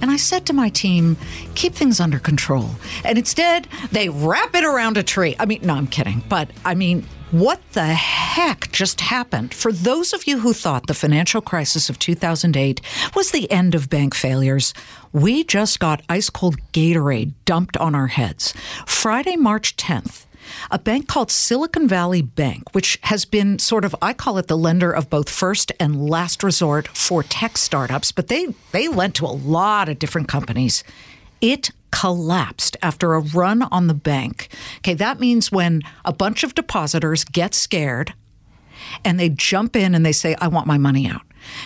and I said to my team, keep things under control. And instead, they wrap it around a tree. I mean, no, I'm kidding. But I mean, what the heck just happened? For those of you who thought the financial crisis of 2008 was the end of bank failures, we just got ice cold Gatorade dumped on our heads. Friday, March 10th, a bank called Silicon Valley Bank, which has been sort of, I call it the lender of both first and last resort for tech startups, but they, they lent to a lot of different companies. It collapsed after a run on the bank. Okay, that means when a bunch of depositors get scared and they jump in and they say, I want my money out.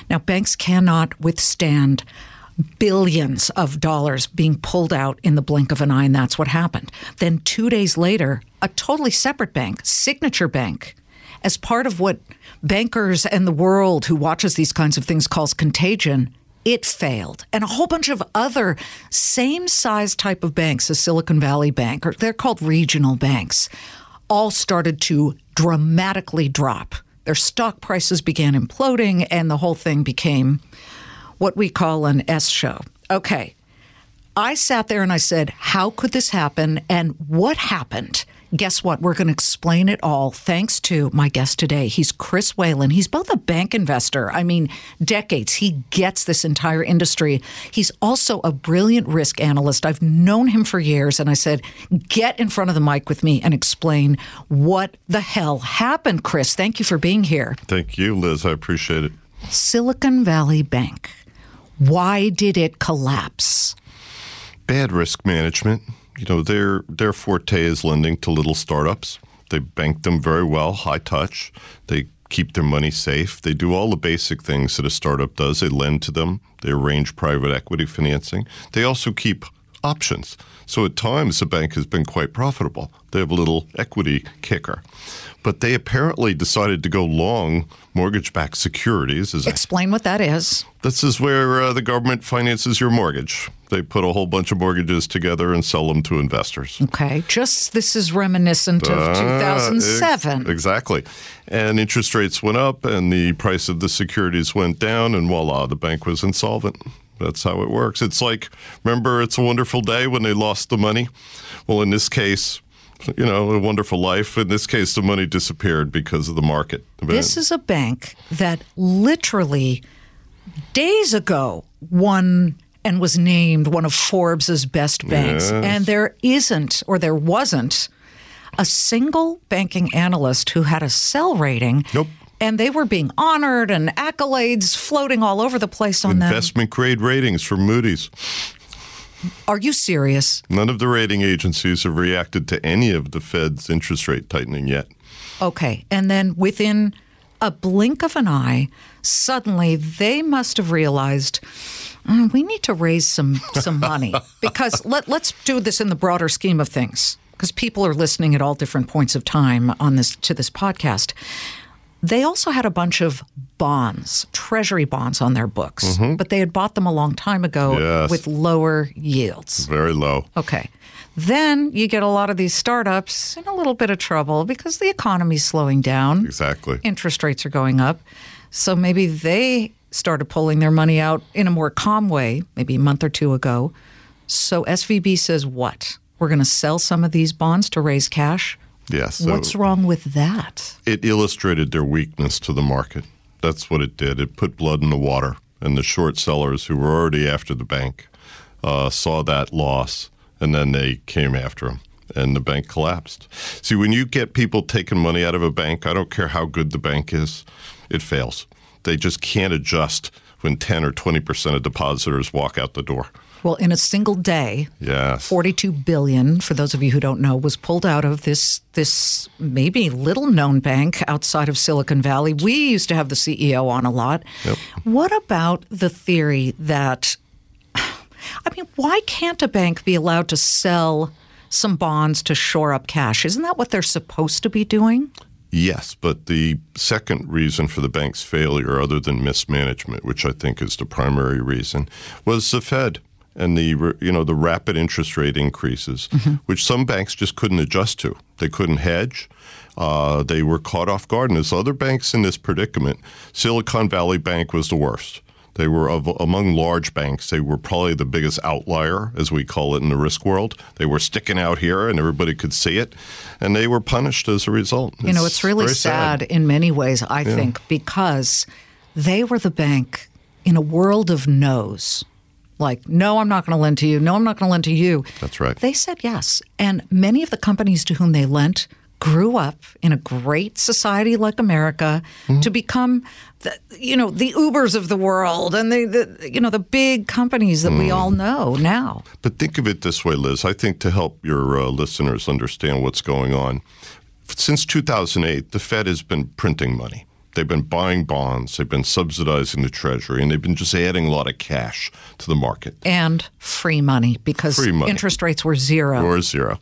Now, banks cannot withstand billions of dollars being pulled out in the blink of an eye, and that's what happened. Then, two days later, a totally separate bank, Signature Bank, as part of what bankers and the world who watches these kinds of things calls contagion, it failed. And a whole bunch of other same size type of banks as Silicon Valley Bank, or they're called regional banks, all started to dramatically drop. Their stock prices began imploding, and the whole thing became what we call an S show. Okay. I sat there and I said, How could this happen? And what happened? Guess what? We're going to explain it all thanks to my guest today. He's Chris Whalen. He's both a bank investor, I mean, decades. He gets this entire industry. He's also a brilliant risk analyst. I've known him for years, and I said, Get in front of the mic with me and explain what the hell happened, Chris. Thank you for being here. Thank you, Liz. I appreciate it. Silicon Valley Bank. Why did it collapse? Bad risk management. You know, their their forte is lending to little startups. They bank them very well, high touch. They keep their money safe. They do all the basic things that a startup does. They lend to them. They arrange private equity financing. They also keep options. So at times the bank has been quite profitable. They have a little equity kicker. But they apparently decided to go long mortgage backed securities. As Explain what that is. This is where uh, the government finances your mortgage. They put a whole bunch of mortgages together and sell them to investors. Okay. Just this is reminiscent of Uh, 2007. ex- exactly. And interest rates went up and the price of the securities went down, and voila, the bank was insolvent. That's how it works. It's like, remember, It's a Wonderful Day when they lost the money? Well, in this case, you know, a wonderful life. In this case, the money disappeared because of the market. This is a bank that literally days ago won and was named one of Forbes's best banks. Yes. And there isn't, or there wasn't, a single banking analyst who had a sell rating. Nope. And they were being honored and accolades floating all over the place on them. investment grade ratings from Moody's. Are you serious? None of the rating agencies have reacted to any of the Fed's interest rate tightening yet. Okay. And then within a blink of an eye, suddenly they must have realized "Mm, we need to raise some some money because let, let's do this in the broader scheme of things because people are listening at all different points of time on this to this podcast. They also had a bunch of bonds, treasury bonds on their books, but they had bought them a long time ago Yes. with lower yields. Very low. Okay. Then you get a lot of these startups in a little bit of trouble because the economy's slowing down. Exactly. Interest rates are going up. So maybe they started pulling their money out in a more calm way, maybe a month or two ago. So SVB says, what? We're going to sell some of these bonds to raise cash? Yes. so- What's wrong with that? it illustrated their weakness to the market. That's what it did. It put blood in the water. And the short sellers who were already after the bank uh, saw that loss and then they came after them. And the bank collapsed. See, when you get people taking money out of a bank, I don't care how good the bank is, it fails. They just can't adjust when 10 or 20% of depositors walk out the door. Well, in a single day, Yes. 42 billion for those of you who don't know was pulled out of this this maybe little known bank outside of Silicon Valley. We used to have the CEO on a lot. What about the theory that I mean, why can't a bank be allowed to sell some bonds to shore up cash. Isn't that what they're supposed to be doing? Yes, but the second reason for the bank's failure, other than mismanagement, which I think is the primary reason, was the Fed and the you know the rapid interest rate increases, mm-hmm. which some banks just couldn't adjust to. They couldn't hedge. Uh, they were caught off guard. And as other banks in this predicament, Silicon Valley Bank was the worst. They were of, among large banks. They were probably the biggest outlier, as we call it in the risk world. They were sticking out here, and everybody could see it, and they were punished as a result. You know, it's really sad, sad, in many ways. I yeah. think because they were the bank in a world of no's. Like, no, I'm not going to lend to you. No, I'm not going to lend to you. That's right. They said yes. And many of the companies to whom they lent grew up in a great society like America mm-hmm. to become the, you know the Ubers of the world and the, the you know the big companies that mm. we all know now. But think of it this way, Liz. I think to help your uh, listeners understand what's going on, since 2008, the Fed has been printing money. They've been buying bonds, they've been subsidizing the Treasury, and they've been just adding a lot of cash to the market. And free money because free money. interest rates were zero. Or zero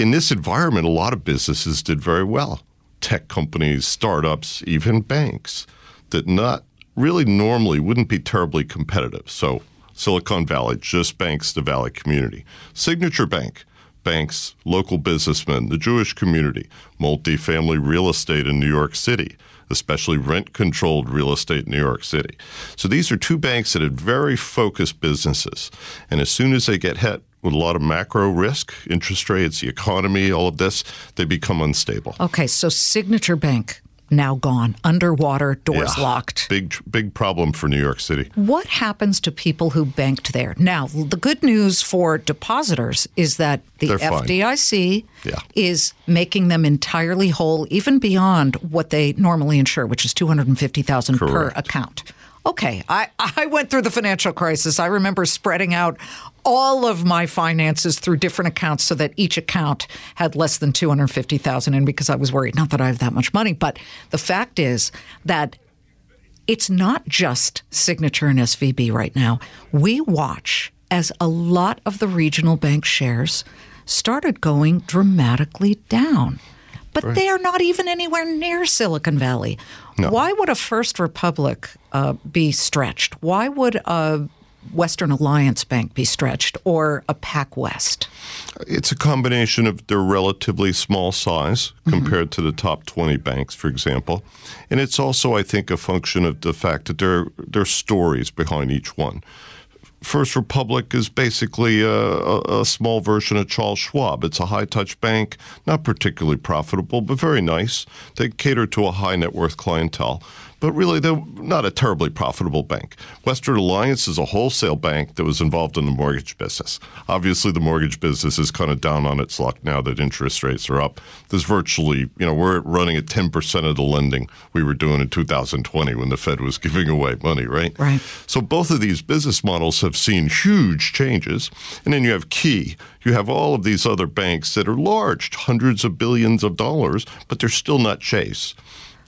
in this environment, a lot of businesses did very well. Tech companies, startups, even banks that not really normally wouldn't be terribly competitive. So Silicon Valley just banks the Valley community. Signature Bank banks local businessmen, the Jewish community, multifamily real estate in New York City, especially rent controlled real estate in New York City. So these are two banks that had very focused businesses. And as soon as they get hit with a lot of macro risk, interest rates, the economy, all of this, they become unstable. Okay, so Signature Bank now gone, underwater, doors yeah, locked. Big big problem for New York City. What happens to people who banked there? Now, the good news for depositors is that the They're FDIC yeah. is making them entirely whole even beyond what they normally insure, which is 250,000 per account. Okay, I, I went through the financial crisis. I remember spreading out all of my finances through different accounts so that each account had less than 250,000 in because I was worried not that I have that much money but the fact is that it's not just Signature and SVB right now. We watch as a lot of the regional bank shares started going dramatically down. But right. they are not even anywhere near Silicon Valley. No. Why would a First Republic uh, be stretched? Why would a Western Alliance Bank be stretched or a PacWest? It's a combination of their relatively small size mm-hmm. compared mm-hmm. to the top 20 banks, for example. And it's also, I think, a function of the fact that there, there are stories behind each one. First Republic is basically a, a, a, small version of Charles Schwab. It's a high touch bank, not particularly profitable, but very nice. They cater to a high net worth clientele but really they're not a terribly profitable bank. Western Alliance is a wholesale bank that was involved in the mortgage business. Obviously, the mortgage business is kind of down on its luck now that interest rates are up. There's virtually, you know, we're running at 10% of the lending we were doing in 2020 when the Fed was giving away money, right? Right. So both of these business models have seen huge changes. And then you have Key. You have all of these other banks that are large, hundreds of billions of dollars, but they're still not Chase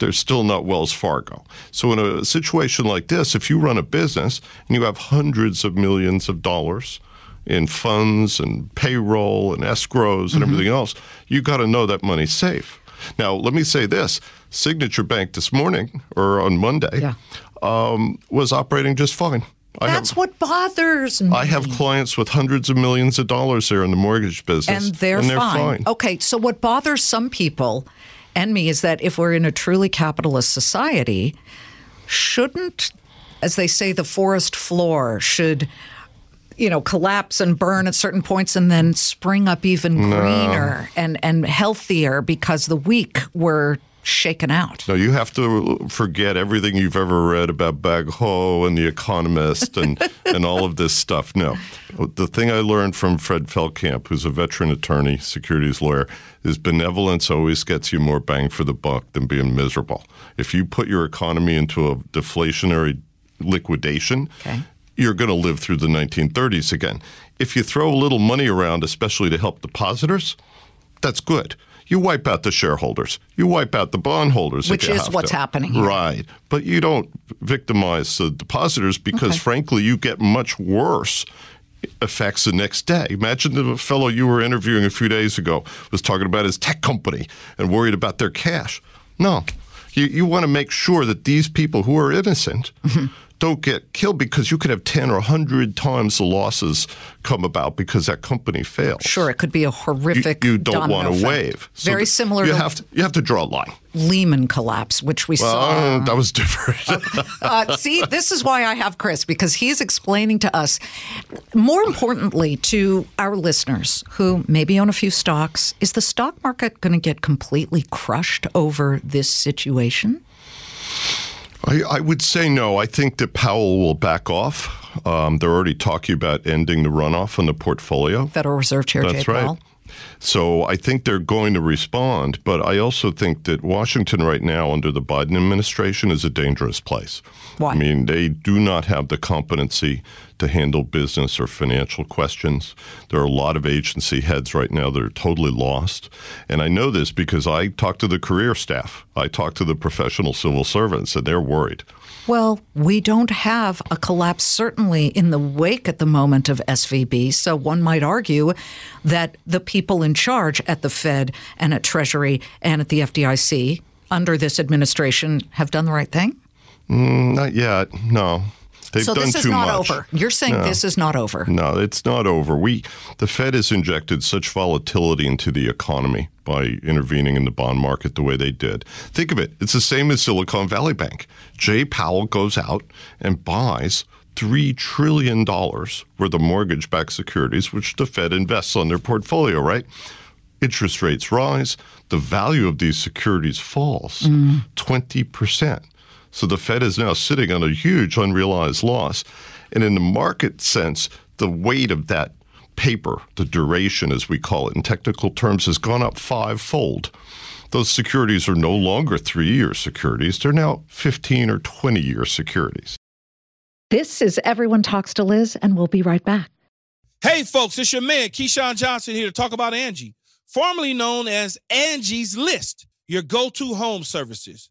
they're still not Wells Fargo. So, in a situation like this, if you run a business and you have hundreds of millions of dollars in funds and payroll and escrows and mm-hmm. everything else, you got to know that money's safe. Now, let me say this Signature Bank this morning or on Monday yeah. um, was operating just fine. I That's have, what bothers me. I have clients with hundreds of millions of dollars there in the mortgage business. And they're, and they're fine. fine. Okay, so what bothers some people and me is that if we're in a truly capitalist society, shouldn't, as they say, the forest floor should you know collapse and burn at certain points and then spring up even greener no. and and healthier because the weak were shaken out. No, you have to forget everything you've ever read about Bagehot and The Economist and, and all of this stuff. No. The thing I learned from Fred Feldkamp, who's a veteran attorney, securities lawyer, is benevolence always gets you more bang for the buck than being miserable. If you put your economy into a deflationary liquidation, okay. you're going to live through the 1930s again. If you throw a little money around, especially to help depositors, that's good you wipe out the shareholders, you wipe out the bondholders, which is what's to. happening, here. right? But you don't victimize the depositors because, okay. frankly, you get much worse effects the next day. Imagine the fellow you were interviewing a few days ago was talking about his tech company and worried about their cash. No, you, you want to make sure that these people who are innocent mm-hmm. Don't get killed because you could have 10 or 100 times the losses come about because that company fails. Sure, it could be a horrific. You, you don't want to effect. wave. So Very similar You to have to, you have to draw a line. Lehman collapse, which we Well, saw. that was different. Uh, see, this is why I have Chris because he's explaining to us, more importantly, to our listeners who maybe own a few stocks, is the stock market going to get completely crushed over this situation? I, I would say no. I think that Powell will back off. Um, they're already talking about ending the runoff on the portfolio. Federal Reserve Chair That's Jay right. Powell. So I think they're going to respond, but I also think that Washington right now under the Biden administration is a dangerous place. Why? I mean, they do not have the competency to handle business or financial questions. There are a lot of agency heads right now that are totally lost. And I know this because I talk to the career staff. I talk to the professional civil servants and they're worried. Well, we don't have a collapse, certainly in the wake at the moment of SVB. So one might argue that the people in charge at the Fed and at Treasury and at the FDIC under this administration have done the right thing. Mm, Not yet. No. They've so done this is too not much. over. You're saying this is not over. No, it's not over. We, the Fed has injected such volatility into the economy by intervening in the bond market the way they did. Think of it. It's the same as Silicon Valley Bank. Jay Powell goes out and buys $3 trillion worth of mortgage backed securities, which the Fed invests on their portfolio, right? Interest rates rise, the value of these securities falls mm. 20%. So the Fed is now sitting on a huge unrealized loss. And in the market sense, the weight of that paper, the duration as we call it in technical terms, has gone up fivefold. Those securities are no longer three year securities, they're now 15 or 20 year securities. This is Everyone Talks to Liz, and we'll be right back. Hey, folks, it's your man, Keyshawn Johnson, here to talk about Angie, formerly known as Angie's List, your go to home services.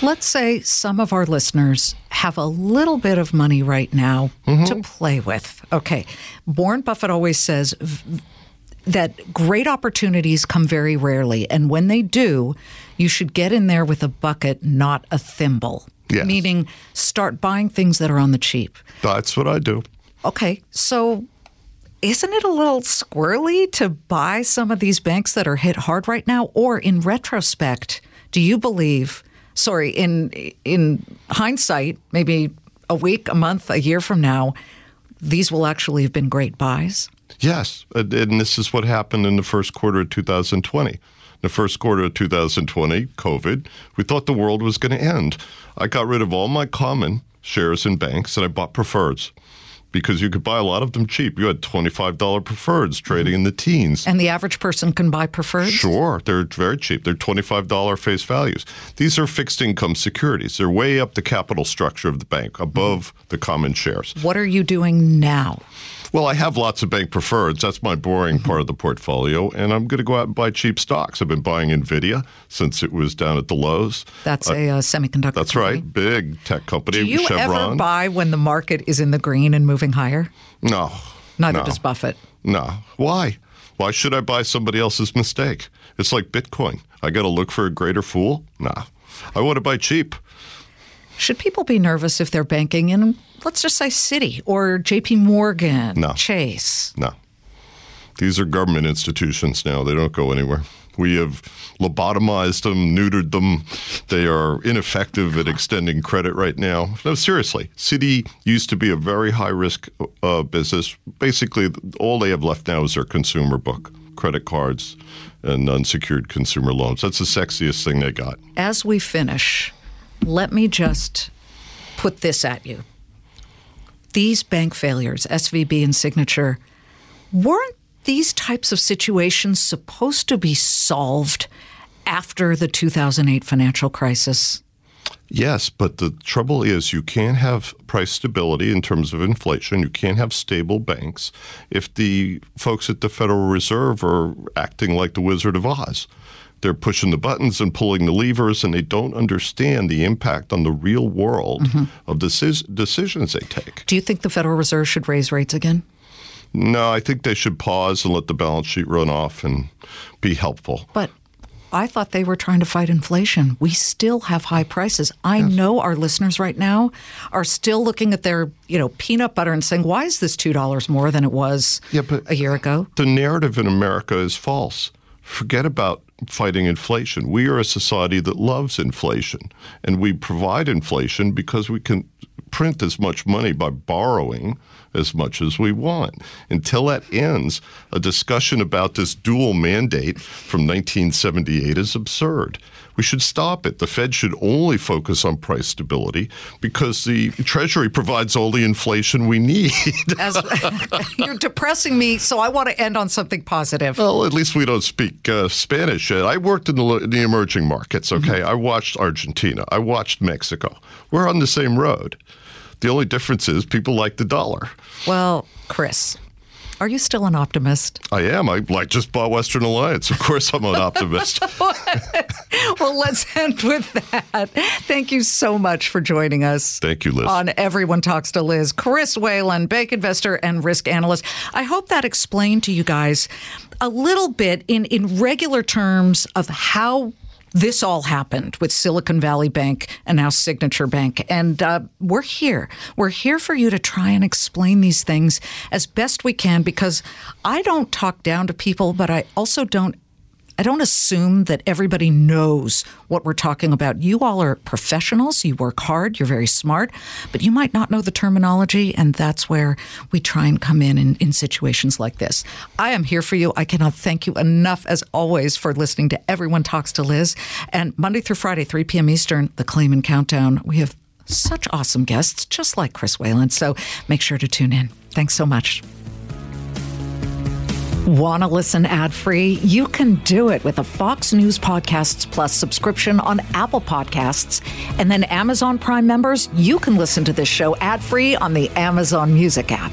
Let's say some of our listeners have a little bit of money right now mm-hmm. to play with. Okay. Warren Buffett always says v- that great opportunities come very rarely. And when they do, you should get in there with a bucket, not a thimble. Yes. Meaning start buying things that are on the cheap. That's what I do. Okay. So isn't it a little squirrely to buy some of these banks that are hit hard right now? Or in retrospect, do you believe, sorry, in in hindsight, maybe a week, a month, a year from now, these will actually have been great buys? Yes, and and this is what happened in the first quarter of 2020. The first quarter of 2020, COVID, we thought the world was going to end. I got rid of all my common shares in banks and I bought preferreds because you could buy a lot of them cheap. You had $25 preferreds trading in the teens. And the average person can buy preferred? Sure, they're very cheap. They're $25 face values. These are fixed income securities. They're way up the capital structure of the bank, above the common shares. What are you doing now? Well, I have lots of bank preferreds. That's my boring part of the portfolio. And I'm going to go out and buy cheap stocks. I've been buying NVIDIA since it was down at the lows. That's a uh, semiconductor. That's company. right. Big tech company. Do you Chevron. ever buy when the market is in the green and moving higher? No. Neither no. does Buffett. No. Why? Why should I buy somebody else's mistake? It's like Bitcoin. I got to look for a greater fool? Nah. I want to buy cheap. Should people be nervous if they're banking in, let's just say, Citi or JP Morgan, No. Chase? No. These are government institutions now. They don't go anywhere. We have lobotomized them, neutered them. They are ineffective at extending credit right now. No, seriously. Citi used to be a very high risk uh, business. Basically, all they have left now is their consumer book, credit cards, and unsecured consumer loans. That's the sexiest thing they got. As we finish, let me just put this at you. These bank failures, SVB and Signature, weren't these types of situations supposed to be solved after the 2008 financial crisis? Yes, but the trouble is you can't have price stability in terms of inflation. You can't have stable banks if the folks at the Federal Reserve are acting like the Wizard of Oz. They're pushing the buttons and pulling the levers, and they don't understand the impact on the real world mm-hmm. of the decis- decisions they take. Do you think the Federal Reserve should raise rates again? No, I think they should pause and let the balance sheet run off and be helpful. But I thought they were trying to fight inflation. We still have high prices. I know our listeners right now are still looking at their, you know, peanut butter and saying, "Why is this two dollars more than it was Yeah, but- a year ago?" the narrative in America is false. Forget about fighting inflation. We are a society that loves inflation, and we provide inflation because we can print as much money by borrowing as much as we want. Until that ends, a discussion about this dual mandate from 1978 is absurd. We should stop it. The Fed should only focus on price stability because the Treasury provides all the inflation we need. As you're depressing me, so I want to end on something positive. Well, at least we don't speak uh, Spanish yet. I worked in the, in the emerging markets, okay? I watched Argentina. I watched Mexico. We're on the same road. The only difference is people like the dollar. Well, Chris, are you still an optimist? I am. I like just bought Western Alliance. Of course, I'm an optimist. well, let's end with that. Thank you so much for joining us. Thank you, Liz. On Everyone Talks to Liz, Chris Whalen, bank investor and risk analyst. I hope that explained to you guys a little bit in, in regular terms of how this all happened with Silicon Valley Bank and now Signature Bank. And uh, we're here. We're here for you to try and explain these things as best we can because I don't talk down to people, but I also don't I don't assume that everybody knows what we're talking about. You all are professionals, you work hard, you're very smart, but you might not know the terminology, and that's where we try and come in, in in situations like this. I am here for you. I cannot thank you enough, as always, for listening to Everyone Talks to Liz. And Monday through Friday, 3 p.m. Eastern, the Claman Countdown. We have such awesome guests, just like Chris Whalen. So make sure to tune in. Thanks so much. Want to listen ad free? You can do it with a Fox News Podcasts Plus subscription on Apple Podcasts. And then Amazon Prime members, you can listen to this show ad free on the Amazon Music app.